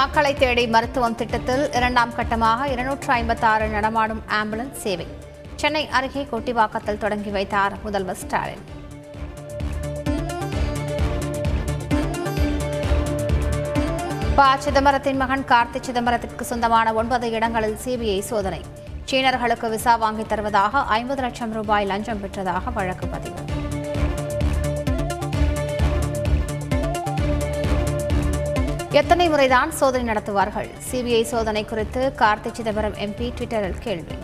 மக்களை தேடி மருத்துவம் திட்டத்தில் இரண்டாம் கட்டமாக இருநூற்று ஐம்பத்தி ஆறு நடமாடும் ஆம்புலன்ஸ் சேவை. சென்னை அருகே கொட்டிவாக்கத்தில் தொடங்கி வைத்தார் முதல்வர் ஸ்டாலின். ப. சிதம்பரத்தின் மகன் கார்த்தி சிதம்பரத்திற்கு சொந்தமான ஒன்பது இடங்களில் சிபிஐ சோதனை. சீனர்களுக்கு விசா வாங்கித் தருவதாக ஐம்பது லட்சம் ரூபாய் லஞ்சம் பெற்றதாக வழக்கு பதிவு. எத்தனை முறைதான் சோதனை நடத்துவார்கள்? சிபிஐ சோதனை குறித்து கார்த்தி சிதம்பரம் எம்பி ட்விட்டரில் கேள்வி.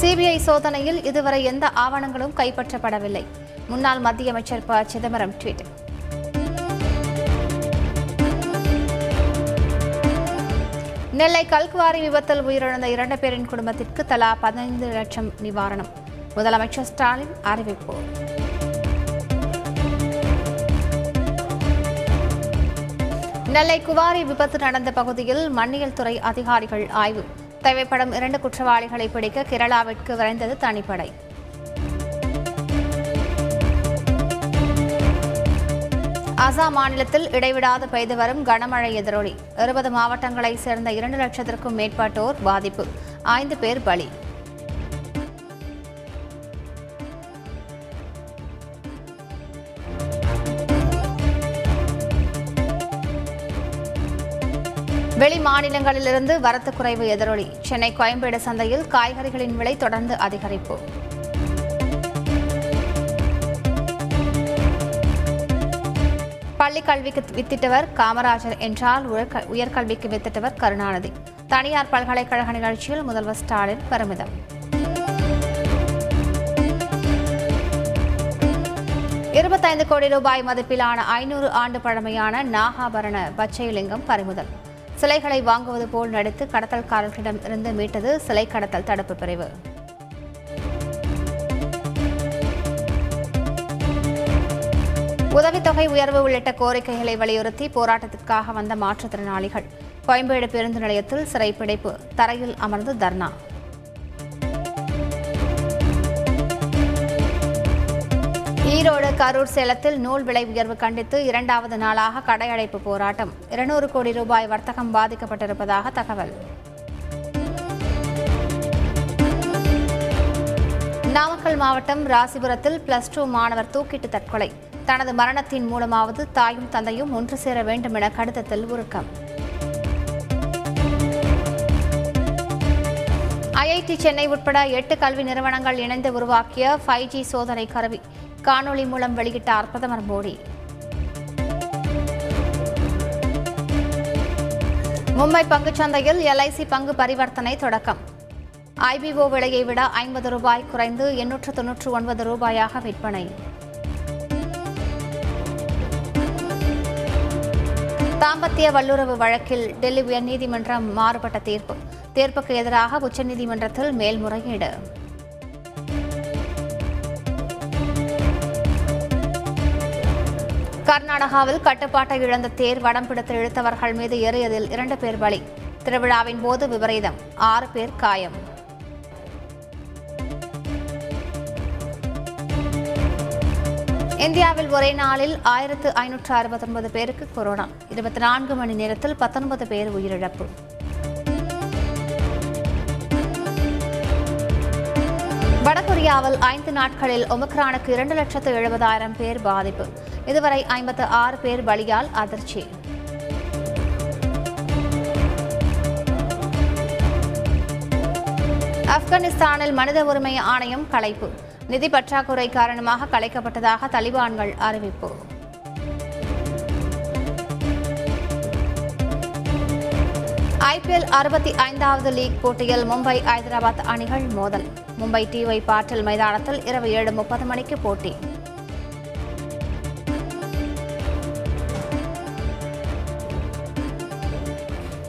சிபிஐ சோதனையில் இதுவரை எந்த ஆவணங்களும் கைப்பற்றப்படவில்லை. முன்னாள் மத்திய அமைச்சர் ப. சிதம்பரம் ட்வீட். நெல்லை கல்குவாரி விபத்தில் உயிரிழந்த இரண்டு பேரின் குடும்பத்திற்கு தலா பதினைந்து லட்சம் நிவாரணம். முதலமைச்சர் ஸ்டாலின் அறிவிப்பு. நெல்லை குவாரி விபத்து நடந்த பகுதியில் மண்ணியல் துறை அதிகாரிகள் ஆய்வு. தேவைப்படும் இரண்டு குற்றவாளிகளை பிடிக்க கேரளாவிற்கு விரைந்தது தனிப்படை. அசாம் மாநிலத்தில் இடைவிடாது பெய்து வரும் கனமழை எதிரொலி. இருபது மாவட்டங்களைச் சேர்ந்த இரண்டு லட்சத்திற்கும் மேற்பட்டோர் பாதிப்பு. ஐந்து பேர் பலி. வெளி மாநிலங்களிலிருந்து வரத்து குறைவு எதிரொலி. சென்னை கோயம்பேடு சந்தையில் காய்கறிகளின் விலை தொடர்ந்து அதிகரிப்பு. பள்ளி கல்விக்கு வித்திட்டவர் காமராஜர் என்றால் உயர்கல்விக்கு வித்திட்டவர் கருணாநிதி. தனியார் பல்கலைக்கழக நிகழ்ச்சியில் முதல்வர் ஸ்டாலின் பெருமிதம். இருபத்தைந்து கோடி ரூபாய் மதிப்பிலான ஐநூறு ஆண்டு பழமையான நாகாபரண பச்சைலிங்கம் பறிமுதல். சிலைகளை வாங்குவது போல் நடித்து கடத்தல்காரர்களிடம் இருந்து மீட்டது சிலை கடத்தல் தடுப்பு பிரிவு. உதவித்தொகை உயர்வு உள்ளிட்ட கோரிக்கைகளை வலியுறுத்தி போராட்டத்திற்காக வந்த மாற்றுத்திறனாளிகள். கோயம்பேடு பேருந்து நிலையத்தில் சிறைப்பிடிப்பு தரையில் அமர்ந்து தர்ணா. ஈரோடு கரூர் சேலத்தில் நூல் விலை உயர்வு கண்டித்து இரண்டாவது நாளாக கடையடைப்பு போராட்டம். இருநூறு கோடி ரூபாய் வர்த்தகம் பாதிக்கப்பட்டிருப்பதாக தகவல். நாமக்கல் மாவட்டம் ராசிபுரத்தில் பிளஸ் டூ மாணவர் தூக்கிட்டு தற்கொலை. தனது மரணத்தின் மூலமாவது தாயும் தந்தையும் ஒன்று சேர வேண்டும் என கடிதத்தில் உருக்கம். ஐஐடி சென்னை உட்பட எட்டு கல்வி நிறுவனங்கள் இணைந்து உருவாக்கிய ஃபைவ் ஜி சோதனை கருவி. காணொளி மூலம் வெளியிட்டார் பிரதமர் மோடி மும்பை பங்குச்சந்தையில் எல்ஐசி பங்கு பரிவர்த்தனை தொடக்கம். ஐபிஓ விலையை விட ஐம்பது ரூபாய் குறைந்து எண்ணூற்று தொன்னூற்று ஒன்பது ரூபாயாக விற்பனை. தாம்பத்திய வல்லுறவு வழக்கில் டெல்லி உயர்நீதிமன்றம் மாறுபட்ட தீர்ப்பு. தீர்ப்புக்கு எதிராக உச்சநீதிமன்றத்தில் மேல்முறையீடு. கர்நாடகாவில் கட்டுப்பாட்டை இழந்த தேர் வடம் பிடித்து இழுத்தவர்கள் மீது ஏறியதில் இரண்டு பேர் பலி. திருவிழாவின் போது விபரீதம். ஆறு பேர் காயம். இந்தியாவில் ஒரே நாளில் ஆயிரத்து ஐநூற்று அறுபத்தொன்பது பேருக்கு கொரோனா. இருபத்தி நான்கு மணி நேரத்தில் பத்தொன்பது பேர் உயிரிழப்பு. வடகொரியாவில் ஐந்து நாட்களில் ஒமிக்ரானுக்கு இரண்டு லட்சத்து எழுபதாயிரம் பேர் பாதிப்பு. இதுவரை ஐம்பத்து ஆறு பேர் பலியால் அதிர்ச்சி. ஆப்கானிஸ்தானில் மனித உரிமை ஆணையம் கலைப்பு. நிதி பற்றாக்குறை காரணமாக கலைக்கப்பட்டதாக தலிபான்கள் அறிவிப்பு. ஐபிஎல் அறுபத்தி ஐந்தாவது லீக் போட்டியில் மும்பை ஐதராபாத் அணிகள் மோதல். மும்பை டிஒய் பாட்டல் மைதானத்தில் இரவு ஏழு முப்பது மணிக்கு போட்டி.